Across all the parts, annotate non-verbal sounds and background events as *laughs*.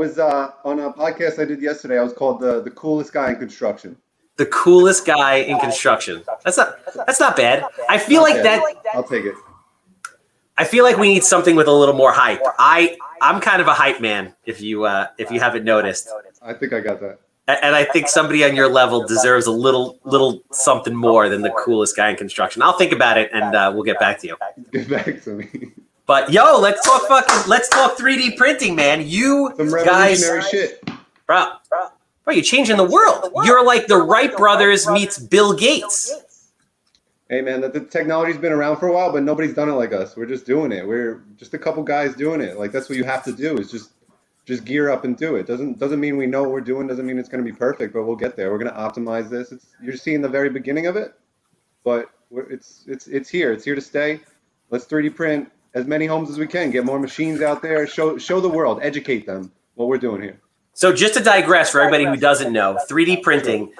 was uh, on a podcast I did yesterday. I was called the the coolest guy in construction. The coolest guy in construction. That's not that's not bad. I feel like that. I'll take it. I feel like we need something with a little more hype. I I'm kind of a hype man. If you uh, if you haven't noticed, I think I got that. And I think somebody on your level deserves a little little something more than the coolest guy in construction. I'll think about it and uh, we'll get back to you. Get back to me. But yo, let's talk fucking let's talk 3D printing, man. You Some guys, shit. bro, bro, you're changing the world. You're like the Wright brothers meets Bill Gates. Hey man, the, the technology's been around for a while, but nobody's done it like us. We're just doing it. We're just a couple guys doing it. Like that's what you have to do is just just gear up and do it. Doesn't doesn't mean we know what we're doing. Doesn't mean it's going to be perfect, but we'll get there. We're going to optimize this. It's you're seeing the very beginning of it, but we're, it's it's it's here. It's here to stay. Let's 3D print as many homes as we can. Get more machines out there. Show show the world. Educate them what we're doing here. So just to digress for everybody who doesn't know, 3D printing.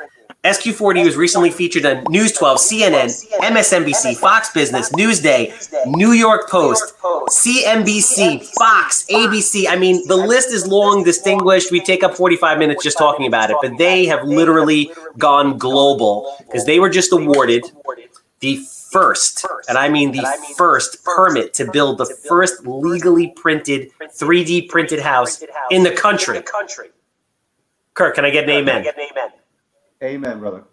SQ4D was recently featured on News 12, CNN, MSNBC, Fox Business, Newsday, New York Post, CNBC, Fox, ABC. I mean, the list is long, distinguished. We take up 45 minutes just talking about it, but they have literally gone global because they were just awarded the first, and I mean the first permit to build the first legally printed 3D printed house in the country. Kirk, can I get an amen? Amen, brother.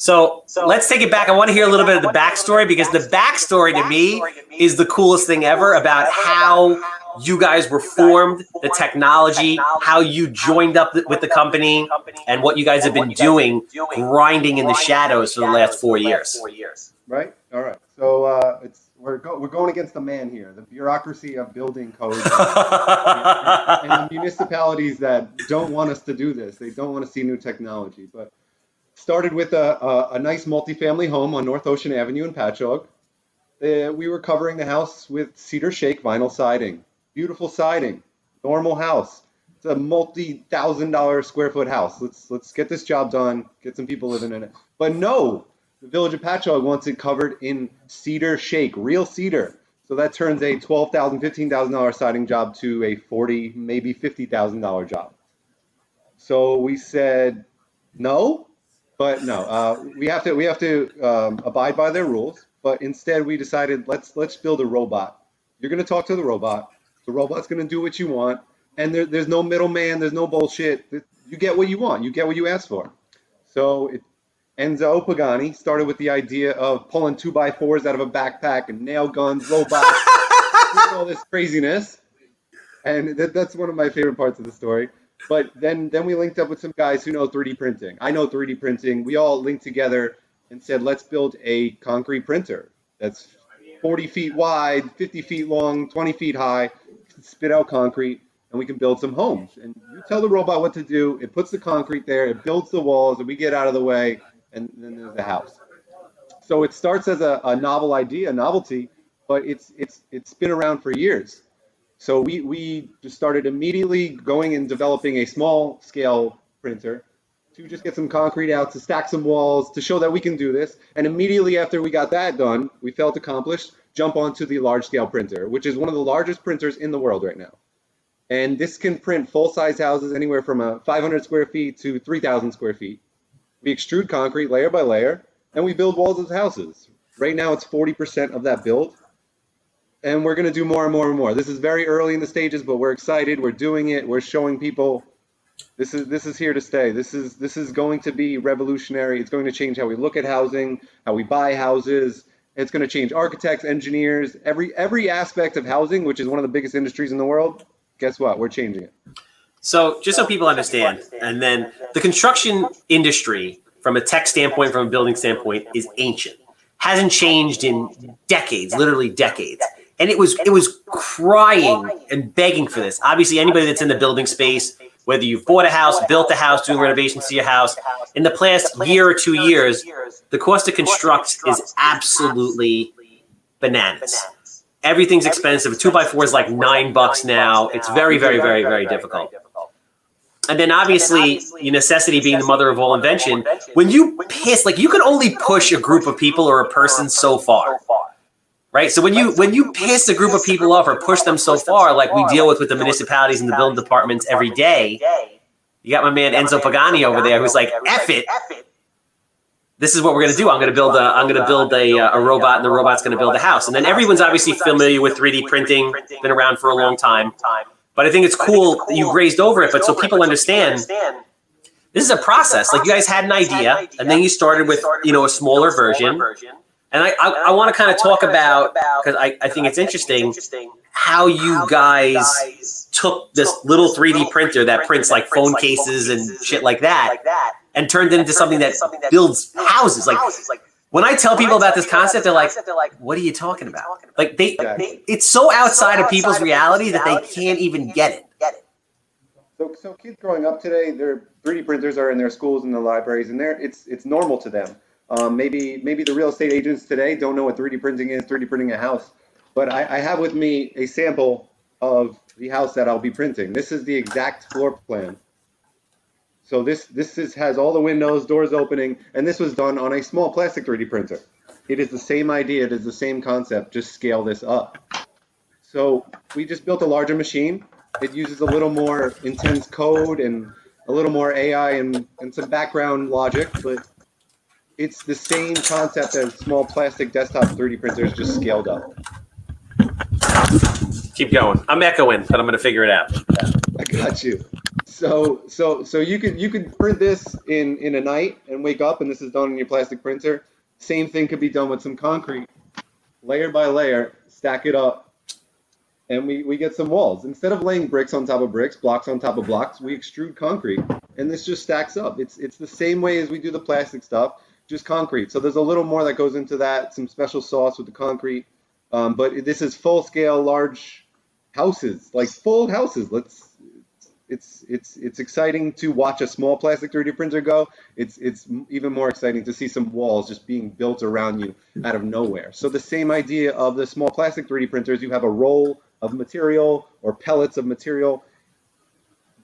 So let's take it back. I want to hear a little bit of the backstory because the backstory to me is the coolest thing ever about how you guys were formed, the technology, how you joined up with the company, and what you guys have been doing, grinding in the shadows for the last four years. Right? All right. So uh, it's we're go- we're going against the man here, the bureaucracy of building codes *laughs* and the municipalities that don't want us to do this. They don't want to see new technology. But started with a, a, a nice multifamily home on North Ocean Avenue in Patchogue. Uh, we were covering the house with cedar shake vinyl siding. Beautiful siding. Normal house. It's a multi-thousand dollar square foot house. Let's let's get this job done. Get some people living in it. But no, the village of Patchogue wants it covered in cedar shake, real cedar. So that turns a twelve thousand, fifteen thousand dollar siding job to a forty, maybe fifty thousand dollar job. So we said no, but no, uh, we have to we have to um, abide by their rules. But instead, we decided let's let's build a robot. You're going to talk to the robot. The robot's going to do what you want, and there, there's no middleman. There's no bullshit. You get what you want. You get what you ask for. So it, Enzo Pagani started with the idea of pulling two by fours out of a backpack and nail guns, robots, *laughs* all this craziness. And that, that's one of my favorite parts of the story. But then, then we linked up with some guys who know 3D printing. I know 3D printing. We all linked together and said, let's build a concrete printer that's 40 feet wide, 50 feet long, 20 feet high, spit out concrete, and we can build some homes. And you tell the robot what to do. It puts the concrete there, it builds the walls, and we get out of the way, and then there's the house. So it starts as a, a novel idea, a novelty, but it's it's it's been around for years. So we we just started immediately going and developing a small scale printer to just get some concrete out, to stack some walls, to show that we can do this. And immediately after we got that done, we felt accomplished, jump onto the large scale printer, which is one of the largest printers in the world right now. And this can print full size houses anywhere from a 500 square feet to 3,000 square feet. We extrude concrete layer by layer, and we build walls as houses. Right now, it's 40% of that build, and we're going to do more and more and more. This is very early in the stages, but we're excited. We're doing it. We're showing people this is this is here to stay. This is this is going to be revolutionary. It's going to change how we look at housing, how we buy houses. It's going to change architects, engineers, every every aspect of housing, which is one of the biggest industries in the world. Guess what? We're changing it. So, just so people understand, and then the construction industry, from a tech standpoint, from a building standpoint, is ancient. Hasn't changed in decades, literally decades. And it was it was crying and begging for this. Obviously, anybody that's in the building space, whether you've bought a house, built a house, doing renovations to your house, in the past year or two years, the cost to construct is absolutely bananas. Everything's expensive. A two by four is like nine bucks now. It's very, very, very, very difficult. And then obviously, your necessity being the mother of all invention. When you piss, like you can only push a group of people or a person so far. Right? So when you when you piss a group of people off or push them so far, like we deal with with the municipalities and the building departments every day, you got my man Enzo Pagani over there who's like, "F it." This is what we're going to do. I'm going to build a. I'm going to build uh, a, a robot, and the robot's going to build a house. And then everyone's obviously familiar with 3D printing, been around for a long time. But I think it's cool that you grazed over it. But so people understand, this is a process. Like you guys had an idea, and then you started with you know a smaller version. And I, I, I want to kind of talk about because I, I think it's interesting how you guys took this little 3D printer that prints like phone cases and shit like that and turned it into something that builds houses. Like when I tell people about this concept, they're like, "What are you talking about?" Like they, it's so outside of people's reality that they can't even get it. So, so kids growing up today, their 3D printers are in their schools and the libraries, and they're it's it's normal to them. Um, maybe maybe the real estate agents today don't know what 3D printing is, 3D printing a house. But I, I have with me a sample of the house that I'll be printing. This is the exact floor plan. So this this is, has all the windows, doors opening, and this was done on a small plastic 3D printer. It is the same idea, it is the same concept, just scale this up. So we just built a larger machine. It uses a little more intense code and a little more AI and, and some background logic, but it's the same concept as small plastic desktop 3D printers, just scaled up. Keep going. I'm echoing, but I'm going to figure it out. I got you. So, so, so you could you could print this in in a night and wake up, and this is done in your plastic printer. Same thing could be done with some concrete, layer by layer, stack it up, and we, we get some walls. Instead of laying bricks on top of bricks, blocks on top of blocks, we extrude concrete, and this just stacks up. It's it's the same way as we do the plastic stuff just concrete. So there's a little more that goes into that, some special sauce with the concrete. Um, but this is full scale, large houses, like full houses. Let's. It's it's it's exciting to watch a small plastic 3D printer go. It's it's even more exciting to see some walls just being built around you out of nowhere. So the same idea of the small plastic 3D printers, you have a roll of material or pellets of material.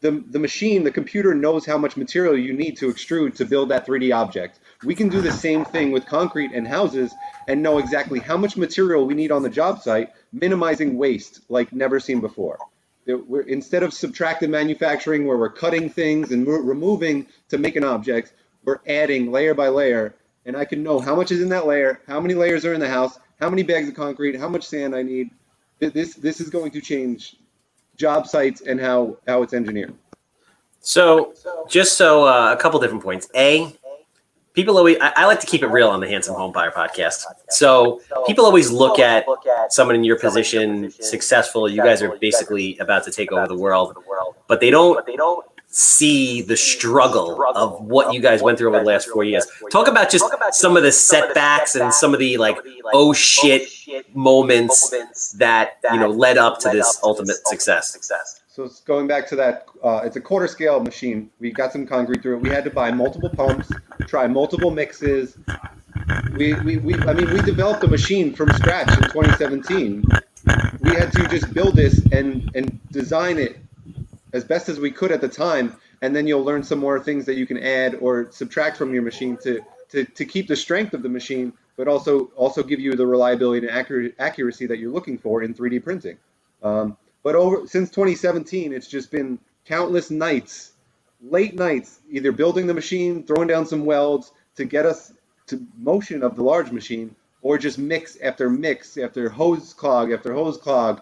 The, the machine, the computer knows how much material you need to extrude to build that 3D object. We can do the same thing with concrete and houses and know exactly how much material we need on the job site, minimizing waste like never seen before. We're, instead of subtractive manufacturing where we're cutting things and removing to make an object, we're adding layer by layer. And I can know how much is in that layer, how many layers are in the house, how many bags of concrete, how much sand I need. This, this is going to change job sites and how, how it's engineered. So, just so uh, a couple different points. A, people always I, I, like to keep it real on the handsome home buyer podcast so people always look at someone in your position successful you guys are basically about to take over the world but they don't see the struggle of what you guys went through over the last four years talk about just some of the setbacks and some of the like oh shit moments that you know led up to this ultimate success so it's going back to that. Uh, it's a quarter scale machine. We got some concrete through it. We had to buy multiple pumps, try multiple mixes. We, we, we I mean, we developed a machine from scratch in 2017. We had to just build this and and design it as best as we could at the time, and then you'll learn some more things that you can add or subtract from your machine to to, to keep the strength of the machine, but also also give you the reliability and accuracy that you're looking for in 3D printing. Um, but over since 2017, it's just been countless nights, late nights, either building the machine, throwing down some welds to get us to motion of the large machine, or just mix after mix after hose clog after hose clog,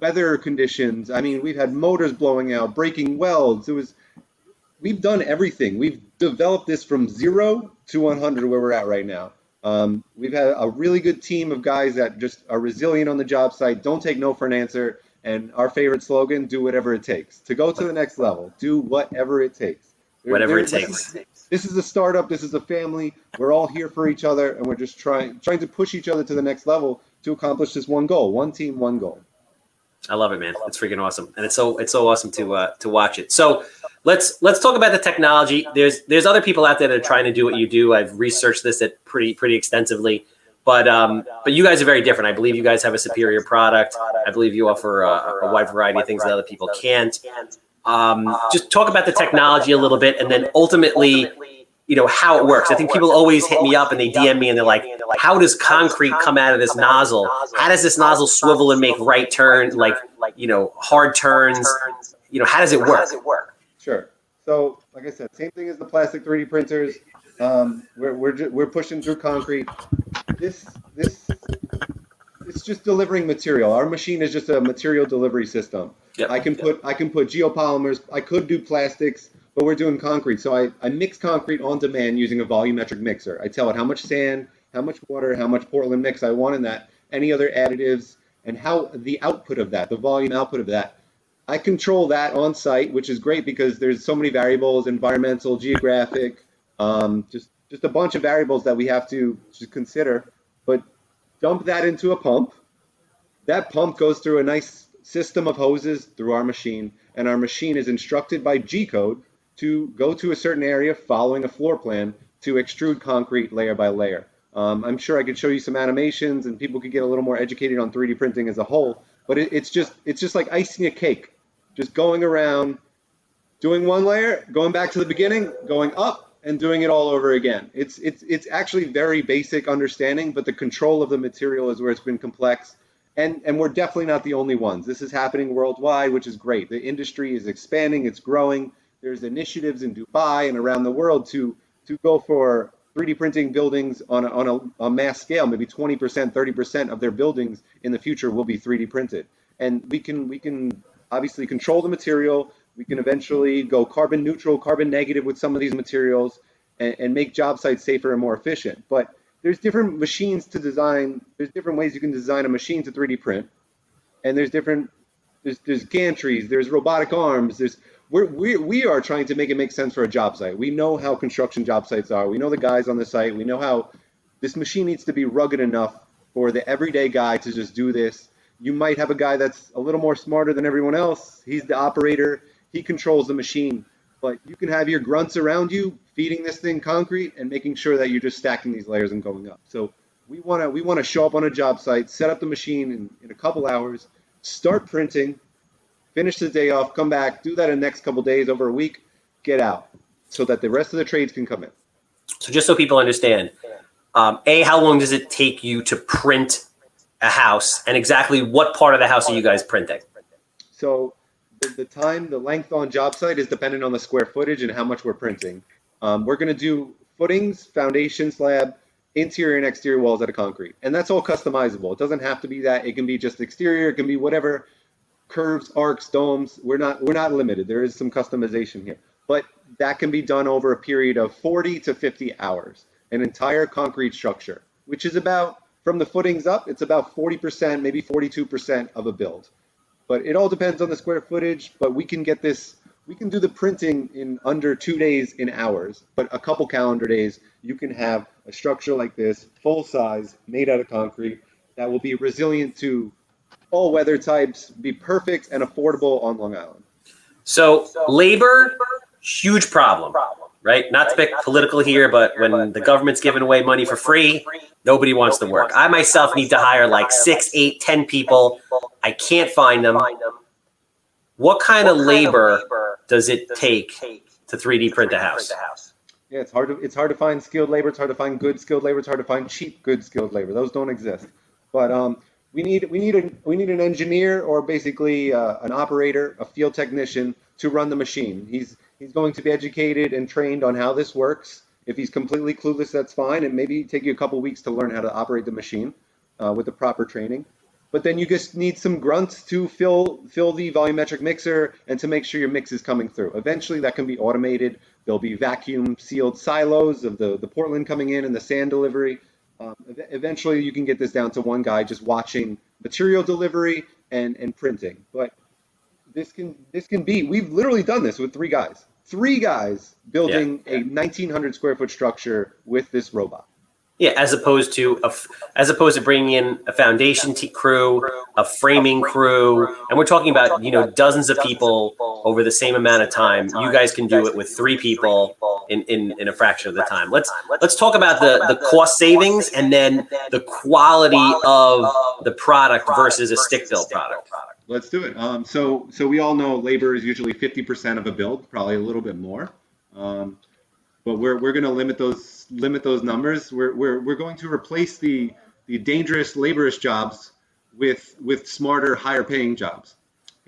weather conditions. I mean, we've had motors blowing out, breaking welds. It was we've done everything. We've developed this from zero to 100 where we're at right now. Um, we've had a really good team of guys that just are resilient on the job site, don't take no for an answer, and our favorite slogan, do whatever it takes. To go to the next level, do whatever it takes. Whatever it takes. This is a startup, this is a family. We're all here for each other and we're just trying trying to push each other to the next level to accomplish this one goal. One team, one goal. I love it, man. It's freaking awesome. And it's so it's so awesome to uh, to watch it. So let's let's talk about the technology. There's there's other people out there that are trying to do what you do. I've researched this at pretty pretty extensively. But um, but you guys are very different. I believe you guys have a superior product. I believe you offer a, a wide variety of things that other people can't. Um, just talk about the technology a little bit, and then ultimately, you know how it works. I think people always hit me up and they DM me and they're like, "How does concrete come out of this nozzle? How does this nozzle swivel and make right turn, like you know, hard turns? You know, how does it work?" Sure. So, like I said, same thing as the plastic 3D printers. Um, we're we're ju- we're pushing through concrete. This this it's just delivering material. Our machine is just a material delivery system. Yep. I can put I can put geopolymers. I could do plastics, but we're doing concrete. So I, I mix concrete on demand using a volumetric mixer. I tell it how much sand, how much water, how much Portland mix I want in that, any other additives, and how the output of that, the volume output of that. I control that on site, which is great because there's so many variables, environmental, geographic, um, just just a bunch of variables that we have to, consider. But dump that into a pump. That pump goes through a nice system of hoses through our machine, and our machine is instructed by G code to go to a certain area following a floor plan to extrude concrete layer by layer. Um, I'm sure I could show you some animations, and people could get a little more educated on 3D printing as a whole. But it, it's just it's just like icing a cake, just going around, doing one layer, going back to the beginning, going up, and doing it all over again. It's it's it's actually very basic understanding, but the control of the material is where it's been complex. And and we're definitely not the only ones. This is happening worldwide, which is great. The industry is expanding, it's growing. There's initiatives in Dubai and around the world to to go for 3D printing buildings on a, on a, a mass scale. Maybe 20%, 30% of their buildings in the future will be 3D printed. And we can we can obviously control the material. We can eventually go carbon neutral, carbon negative with some of these materials and, and make job sites safer and more efficient. But there's different machines to design. There's different ways you can design a machine to 3D print. And there's different, there's, there's gantries, there's robotic arms, there's, we're, we, we are trying to make it make sense for a job site. We know how construction job sites are. We know the guys on the site. We know how this machine needs to be rugged enough for the everyday guy to just do this. You might have a guy that's a little more smarter than everyone else. He's the operator. He controls the machine. But you can have your grunts around you feeding this thing concrete and making sure that you're just stacking these layers and going up. So we want to we want to show up on a job site, set up the machine in, in a couple hours, start printing, finish the day off, come back, do that in the next couple days over a week, get out, so that the rest of the trades can come in. So just so people understand, um, a how long does it take you to print a house, and exactly what part of the house are you guys printing? So the, the time, the length on job site is dependent on the square footage and how much we're printing. Um, we're going to do footings, foundation slab, interior and exterior walls out of concrete, and that's all customizable. It doesn't have to be that. It can be just exterior. It can be whatever curves, arcs, domes. We're not we're not limited. There is some customization here, but that can be done over a period of 40 to 50 hours. An entire concrete structure, which is about from the footings up, it's about 40%, maybe 42% of a build. But it all depends on the square footage. But we can get this. We can do the printing in under two days in hours, but a couple calendar days, you can have a structure like this, full size, made out of concrete, that will be resilient to all weather types, be perfect and affordable on Long Island. So labor, huge problem, right? Not to be political here, but when the government's giving away money for free, nobody wants to work. I myself need to hire like six, eight, ten people. I can't find them. What kind of labor does it take to 3D print a house? Yeah, it's hard to it's hard to find skilled labor. It's hard to find good skilled labor. It's hard to find cheap good skilled labor. Those don't exist. But um, we need we need a we need an engineer or basically uh, an operator, a field technician to run the machine. He's he's going to be educated and trained on how this works. If he's completely clueless, that's fine. and maybe take you a couple weeks to learn how to operate the machine uh, with the proper training. But then you just need some grunts to fill fill the volumetric mixer and to make sure your mix is coming through. Eventually, that can be automated. There'll be vacuum sealed silos of the the Portland coming in and the sand delivery. Um, ev- eventually, you can get this down to one guy just watching material delivery and and printing. But this can this can be. We've literally done this with three guys. Three guys building a 1,900 square foot structure with this robot. Yeah, as opposed to a as opposed to bringing in a foundation t- crew, a framing crew, and we're talking about you know dozens of people over the same amount of time. You guys can do it with three people in, in, in a fraction of the time. Let's let's talk about the the cost savings and then the quality of the product versus a stick built product. Let's do it. Um, so, so we all know labor is usually 50% of a build, probably a little bit more. Um, but we're, we're going to limit those limit those numbers. We're, we're, we're going to replace the the dangerous laborious jobs with with smarter, higher paying jobs.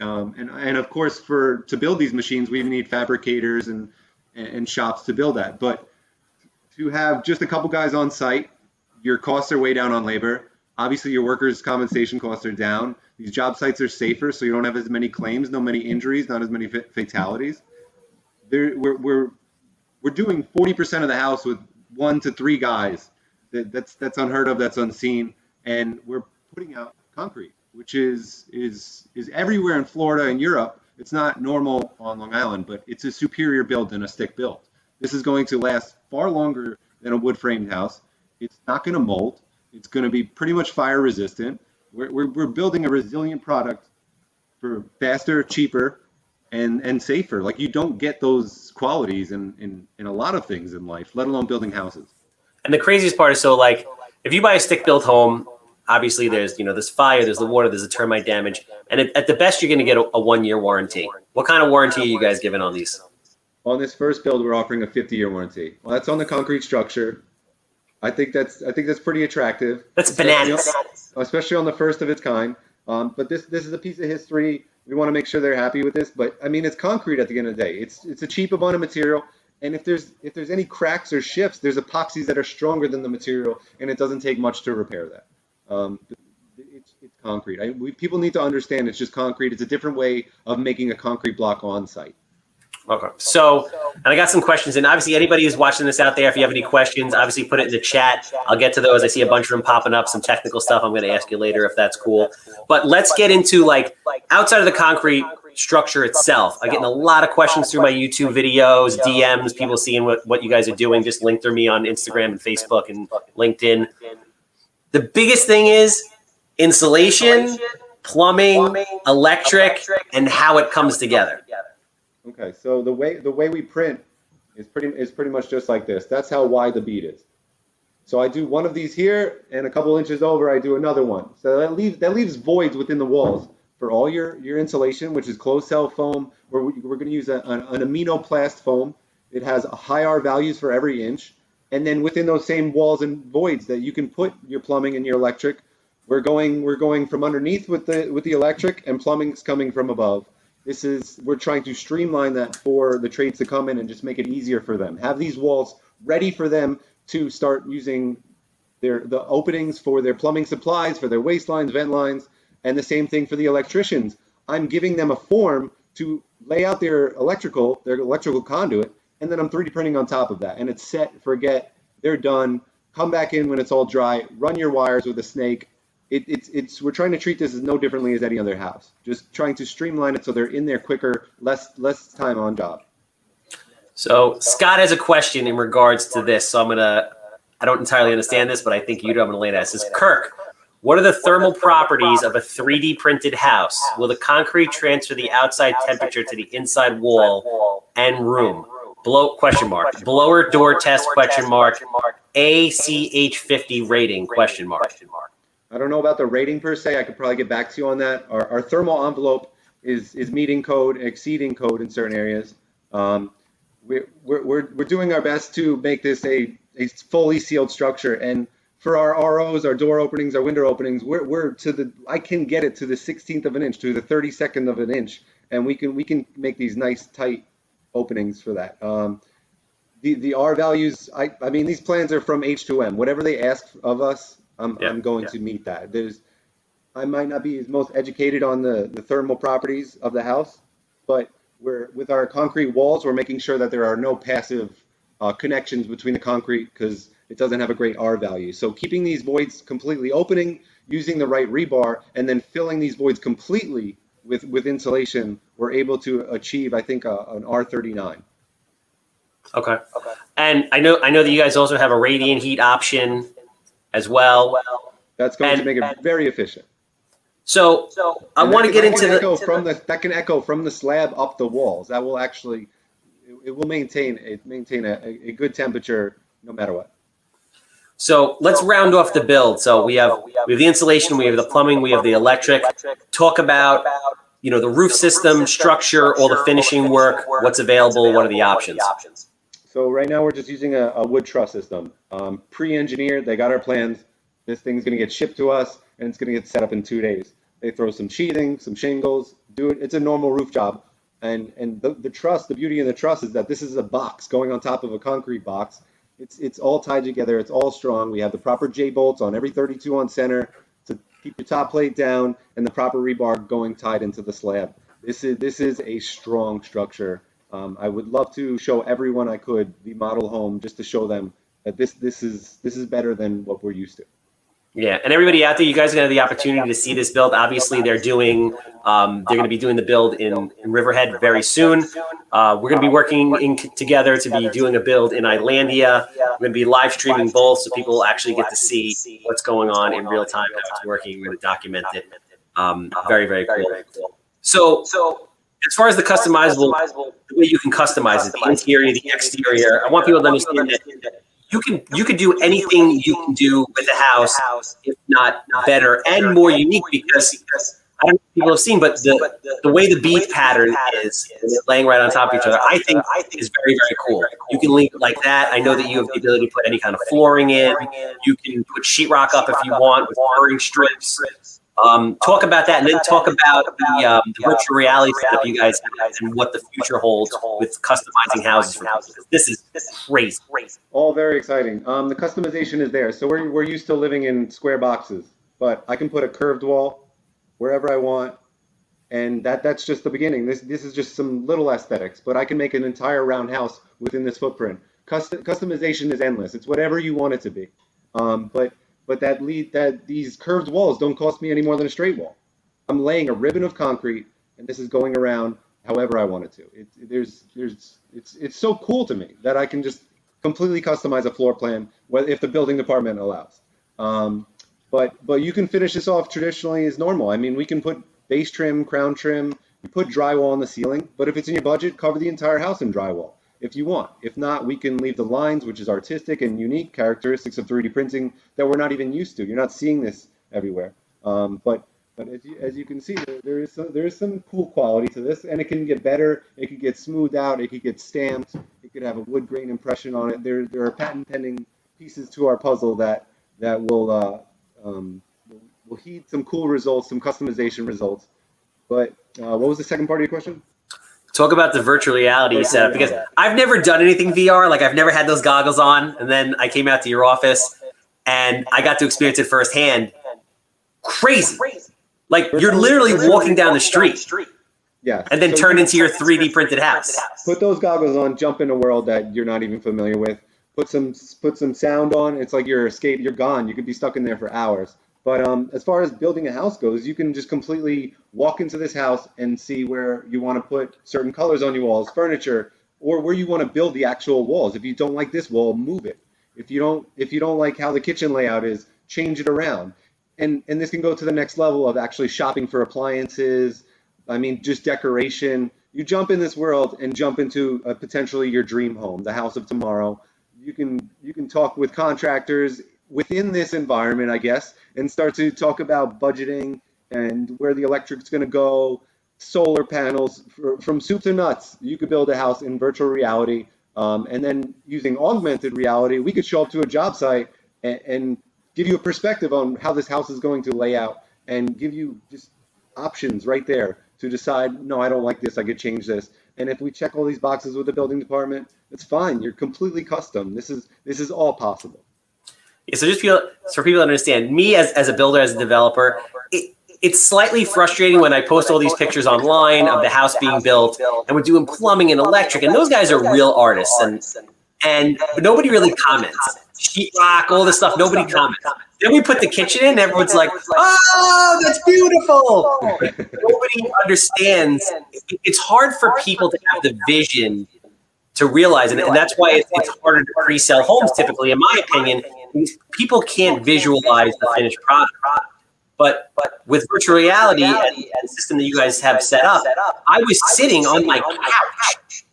Um, and and of course, for to build these machines, we need fabricators and and shops to build that. But to have just a couple guys on site, your costs are way down on labor. Obviously, your workers' compensation costs are down. These job sites are safer, so you don't have as many claims, no many injuries, not as many fatalities. There, we're, we're we're doing 40% of the house with one to three guys. That, that's that's unheard of. That's unseen, and we're putting out concrete, which is is is everywhere in Florida and Europe. It's not normal on Long Island, but it's a superior build than a stick build. This is going to last far longer than a wood framed house. It's not going to mold. It's going to be pretty much fire resistant. We're, we're, we're building a resilient product for faster, cheaper, and and safer. Like you don't get those qualities in, in in a lot of things in life, let alone building houses. And the craziest part is so like if you buy a stick built home, obviously there's you know there's fire, there's the water, there's the termite damage, and at, at the best you're going to get a, a one year warranty. What kind of warranty are you guys giving on these? On this first build, we're offering a 50 year warranty. Well, that's on the concrete structure. I think that's I think that's pretty attractive. That's bananas. Especially on the first of its kind. Um, but this this is a piece of history. We want to make sure they're happy with this. But I mean, it's concrete at the end of the day. It's it's a cheap abundant material. And if there's if there's any cracks or shifts, there's epoxies that are stronger than the material, and it doesn't take much to repair that. Um, it's, it's concrete. I, we, people need to understand it's just concrete. It's a different way of making a concrete block on site. Okay. So, and I got some questions. And obviously, anybody who's watching this out there, if you have any questions, obviously put it in the chat. I'll get to those. I see a bunch of them popping up, some technical stuff I'm going to ask you later if that's cool. But let's get into like outside of the concrete structure itself. I'm getting a lot of questions through my YouTube videos, DMs, people seeing what, what you guys are doing. Just link through me on Instagram and Facebook and LinkedIn. The biggest thing is insulation, plumbing, electric, and how it comes together. Okay, so the way the way we print is pretty is pretty much just like this. That's how wide the bead is. So I do one of these here, and a couple inches over, I do another one. So that leaves that leaves voids within the walls for all your your insulation, which is closed cell foam. We're we're going to use a, an, an aminoplast foam. It has high R values for every inch, and then within those same walls and voids that you can put your plumbing and your electric, we're going we're going from underneath with the with the electric, and plumbing's coming from above. This is, we're trying to streamline that for the trades to come in and just make it easier for them. Have these walls ready for them to start using their the openings for their plumbing supplies, for their waste lines, vent lines, and the same thing for the electricians. I'm giving them a form to lay out their electrical, their electrical conduit, and then I'm 3D printing on top of that. And it's set, forget, they're done. Come back in when it's all dry, run your wires with a snake, it, it's it's we're trying to treat this as no differently as any other house. Just trying to streamline it so they're in there quicker, less less time on job. So Scott has a question in regards to this. So I'm gonna I don't entirely understand this, but I think you do. I'm gonna lay that. It says Kirk. What are the thermal properties of a 3D printed house? Will the concrete transfer the outside temperature to the inside wall and room? Blow question mark. Blower door test question mark. ACH50 rating question mark. I don't know about the rating per se. I could probably get back to you on that. Our, our thermal envelope is is meeting code, exceeding code in certain areas. Um, we're, we're, we're doing our best to make this a, a fully sealed structure. And for our ROs, our door openings, our window openings, we're, we're to the I can get it to the 16th of an inch, to the 32nd of an inch, and we can we can make these nice tight openings for that. Um, the the R values, I I mean these plans are from H2M. Whatever they ask of us, I'm, yeah, I'm going yeah. to meet that. There's, I might not be as most educated on the, the thermal properties of the house, but we're with our concrete walls, we're making sure that there are no passive uh, connections between the concrete because it doesn't have a great R value. So keeping these voids completely opening, using the right rebar, and then filling these voids completely with, with insulation, we're able to achieve, I think, uh, an R39. Okay. okay. And I know I know that you guys also have a radiant heat option as well. That's going and, to make it very efficient. So, so I want to get into the, from the that can echo from the slab up the walls. That will actually it, it will maintain it maintain a, a good temperature no matter what. So let's round off the build. So we have we have the insulation, we have the plumbing, we have the electric. Talk about you know the roof system, structure, all the finishing work, what's available, what are the options. So right now we're just using a, a wood truss system, um, pre-engineered. They got our plans. This thing's going to get shipped to us, and it's going to get set up in two days. They throw some sheathing, some shingles, do it. It's a normal roof job, and and the, the truss, the beauty of the truss is that this is a box going on top of a concrete box. It's it's all tied together. It's all strong. We have the proper J bolts on every 32 on center to keep your top plate down, and the proper rebar going tied into the slab. This is this is a strong structure. Um, I would love to show everyone I could the model home just to show them that this this is this is better than what we're used to. Yeah, and everybody out there, you guys are to have the opportunity to see this build. Obviously, they're doing, um, they're to be doing the build in, in Riverhead very soon. Uh, we're to be working in, together to be doing a build in Islandia. We're to be live streaming both, so people actually get to see what's going on in real time, how it's working. We're to document it. Um, very, very cool. So, so as far as the customizable, the way you can customize it, the interior, the exterior, I want people to understand that you can you can do anything you can do with the house, if not better and more unique because I don't know if people have seen, but the, the way the bead pattern is laying right on top of each other, I think is very, very cool. You can leave it like that. I know that you have the ability to put any kind of flooring in. You can put sheetrock up if you want with flooring strips. Um, talk about that, and then talk about the, um, the virtual reality setup you guys have and what the future holds with customizing houses. For This is crazy. All very exciting. Um, the customization is there. So we're, we're used to living in square boxes, but I can put a curved wall wherever I want, and that that's just the beginning. This this is just some little aesthetics, but I can make an entire round house within this footprint. Custom, customization is endless. It's whatever you want it to be. Um, but but that lead that these curved walls don't cost me any more than a straight wall. I'm laying a ribbon of concrete, and this is going around however I want it to. It, there's there's it's it's so cool to me that I can just completely customize a floor plan if the building department allows. Um, but but you can finish this off traditionally as normal. I mean, we can put base trim, crown trim, you put drywall on the ceiling, but if it's in your budget, cover the entire house in drywall if you want. If not, we can leave the lines, which is artistic and unique characteristics of 3D printing that we're not even used to. You're not seeing this everywhere. Um, but but as you, as you can see, there, there is some, there is some cool quality to this, and it can get better. It could get smoothed out. It could get stamped. It could have a wood grain impression on it. There there are patent pending pieces to our puzzle that that will uh, um, will heed some cool results, some customization results. But uh, what was the second part of your question? Talk about the virtual reality setup because I've never done anything VR. Like I've never had those goggles on, and then I came out to your office and I got to experience it firsthand. Crazy! Like you're literally walking down the street. Yeah. And then so turn into your 3D printed house. Put those goggles on, jump in a world that you're not even familiar with. Put some put some sound on. It's like you're escape. You're gone. You could be stuck in there for hours. But um, as far as building a house goes, you can just completely walk into this house and see where you want to put certain colors on your walls, furniture, or where you want to build the actual walls. If you don't like this wall, move it. If you don't, if you don't like how the kitchen layout is, change it around. And and this can go to the next level of actually shopping for appliances. I mean, just decoration. You jump in this world and jump into potentially your dream home, the house of tomorrow. You can you can talk with contractors within this environment, I guess, and start to talk about budgeting and where the electric's going to go, solar panels, for, from soup to nuts. You could build a house in virtual reality. Um, and then using augmented reality, we could show up to a job site and, and give you a perspective on how this house is going to lay out and give you just options right there to decide, no, I don't like this, I could change this. And if we check all these boxes with the building department, it's fine. You're completely custom. This is this is all possible. So just feel so for people understand, me as, as a builder, as a developer, it, it's slightly frustrating when I post all these pictures online of the house being built and we're doing plumbing and electric, and those guys are real artists, and and nobody really comments. Sheetrock, all this stuff, nobody comments. Then we put the kitchen in, and everyone's like, "Oh, that's beautiful." nobody understands. It's hard for people to have the vision to realize, and, and that's why it's, it's harder to pre-sell homes typically, in my opinion, people can't visualize the finished product. But with virtual reality and the system that you guys have set up, I was sitting on my couch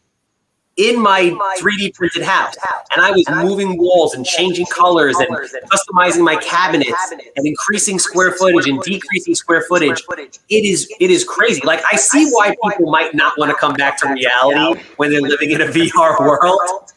in my 3D printed house, and I was moving walls and changing colors and customizing my cabinets and increasing square footage and decreasing square footage. It is it is crazy. Like I see why people might not want to come back to reality when they're living in a VR world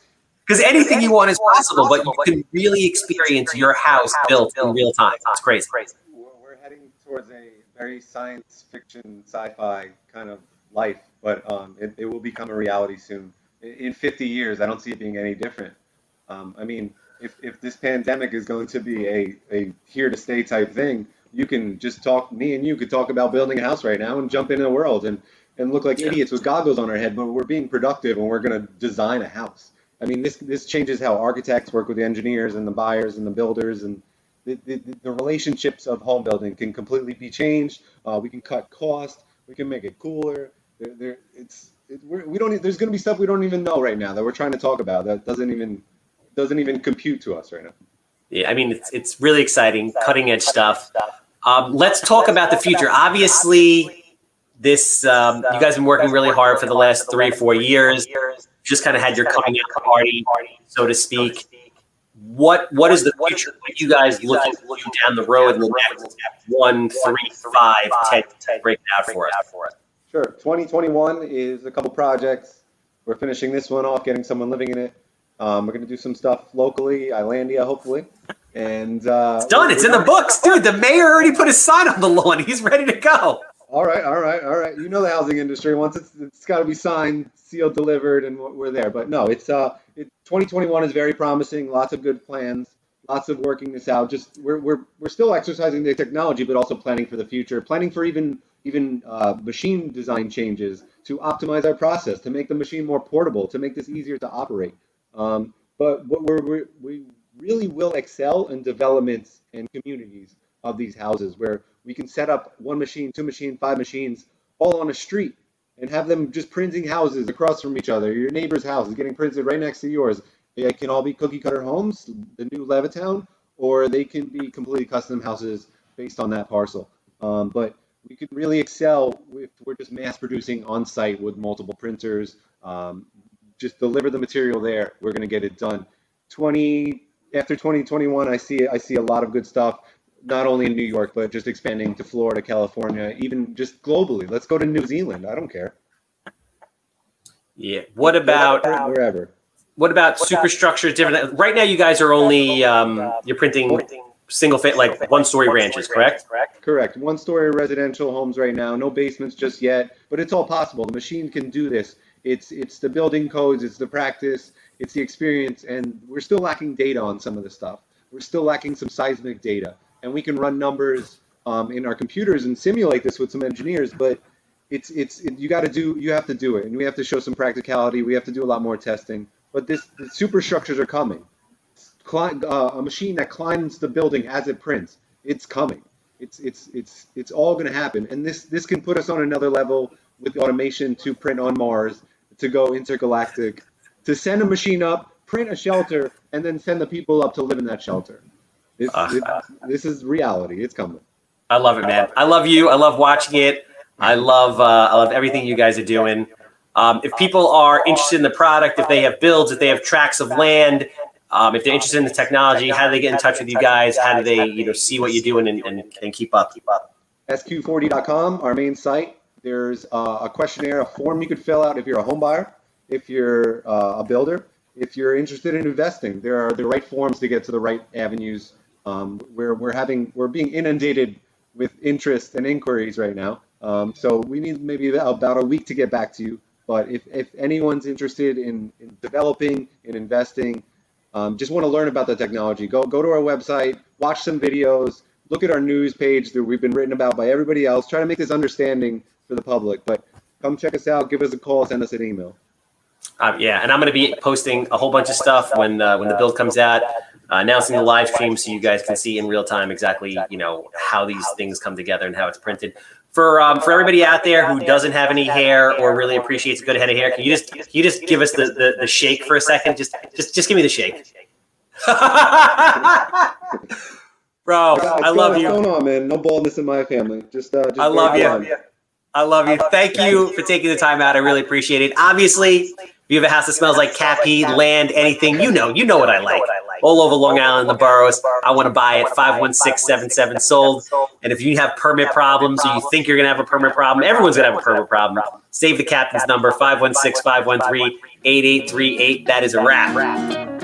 because anything you want is possible, but you can really experience your house built in real time. It's crazy. We're heading towards a very science fiction, sci-fi kind of life, but um, it, it will become a reality soon. In 50 years, I don't see it being any different. Um, I mean, if, if this pandemic is going to be a, a here to stay type thing, you can just talk, me and you could talk about building a house right now and jump into the world and, and look like yeah. idiots with goggles on our head, but we're being productive and we're going to design a house. I mean, this, this changes how architects work with the engineers and the buyers and the builders and the, the, the relationships of home building can completely be changed. Uh, we can cut cost. We can make it cooler. There, there, it's it, we're, we don't. There's going to be stuff we don't even know right now that we're trying to talk about that doesn't even doesn't even compute to us right now. Yeah, I mean it's it's really exciting, cutting edge stuff. Um, let's talk about the future. Obviously, this um, you guys have been working really hard for the last three four years. Just kind of had your coming out party, so to speak. What what is the future? What are you guys looking down the road in the next one, three, five, ten? Break it out for us. Sure. 2021 is a couple projects. We're finishing this one off, getting someone living in it. Um, we're going to do some stuff locally, Islandia, hopefully. And uh, it's done. It's in the books, dude. The mayor already put his sign on the lawn. He's ready to go. All right, all right, all right. You know the housing industry. Once it's it's got to be signed, sealed, delivered, and we're there. But no, it's uh, it, 2021 is very promising. Lots of good plans. Lots of working this out. Just we're we're we're still exercising the technology, but also planning for the future. Planning for even even uh, machine design changes to optimize our process, to make the machine more portable, to make this easier to operate. Um, but what we're, we're, we really will excel in developments and communities of these houses where we can set up one machine, two machines, five machines all on a street and have them just printing houses across from each other. Your neighbor's house is getting printed right next to yours. It can all be cookie cutter homes, the new Levittown, or they can be completely custom houses based on that parcel. Um, but we could really excel if we're just mass producing on site with multiple printers. Um, just deliver the material there. We're going to get it done. 20 after 2021, I see I see a lot of good stuff. Not only in New York, but just expanding to Florida, California, even just globally. Let's go to New Zealand. I don't care. Yeah. What about wherever? What about superstructures? Different. Right now, you guys are only um, you're printing single fit like one story ranches, correct? correct? Correct. One story residential homes right now. No basements just yet, but it's all possible. The machine can do this. It's it's the building codes, it's the practice, it's the experience, and we're still lacking data on some of the stuff. We're still lacking some seismic data, and we can run numbers um, in our computers and simulate this with some engineers, but it's it's it, you got to do you have to do it, and we have to show some practicality. We have to do a lot more testing. But this the superstructures are coming. Uh, a machine that climbs the building as it prints, it's coming. It's it's it's it's all going to happen, and this this can put us on another level with automation to print on Mars to go intergalactic, to send a machine up, print a shelter, and then send the people up to live in that shelter. This, uh, it, this is reality. It's coming. I love it, man. I love you. I love watching it. I love uh, I love everything you guys are doing. Um, if people are interested in the product, if they have builds, if they have tracts of land, um, if they're interested in the technology, how do they get in touch with you guys? How do they, you know, see what you're doing and, and, and keep up? Keep up. SQ4D.com, our main site. There's uh, a questionnaire, a form you could fill out if you're a home buyer, if you're uh, a builder, if you're interested in investing. There are the right forms to get to the right avenues. Um, we're, we're having we're being inundated with interest and inquiries right now. Um, so we need maybe about a week to get back to you. But if, if anyone's interested in, in developing, in investing, um, just want to learn about the technology, go go to our website, watch some videos, look at our news page that we've been written about by everybody else. Try to make this understanding for the public. But come check us out. Give us a call. Send us an email. Uh, yeah, and I'm going to be posting a whole bunch of stuff when uh, when the build comes out, uh, announcing the live stream so you guys can see in real time exactly you know how these things come together and how it's printed. For um, for everybody out there who doesn't have any hair or really appreciates a good head of hair, can you just can you just give us the, the, the shake for a second? Just just just give me the shake. *laughs* Bro, I love you. What's going on, man? No baldness in my family. Just, uh, just I love you. I love you. Thank you for taking the time out. I really appreciate it. Obviously, if you have a house that smells like cat pee, land, anything, you know, you know what I like. All over Long Island, the boroughs. I want to buy it. 51677 sold. And if you have permit problems or you think you're going to have a permit problem, everyone's going to have a permit problem. Save the captain's number 516 513 8838. That is a wrap.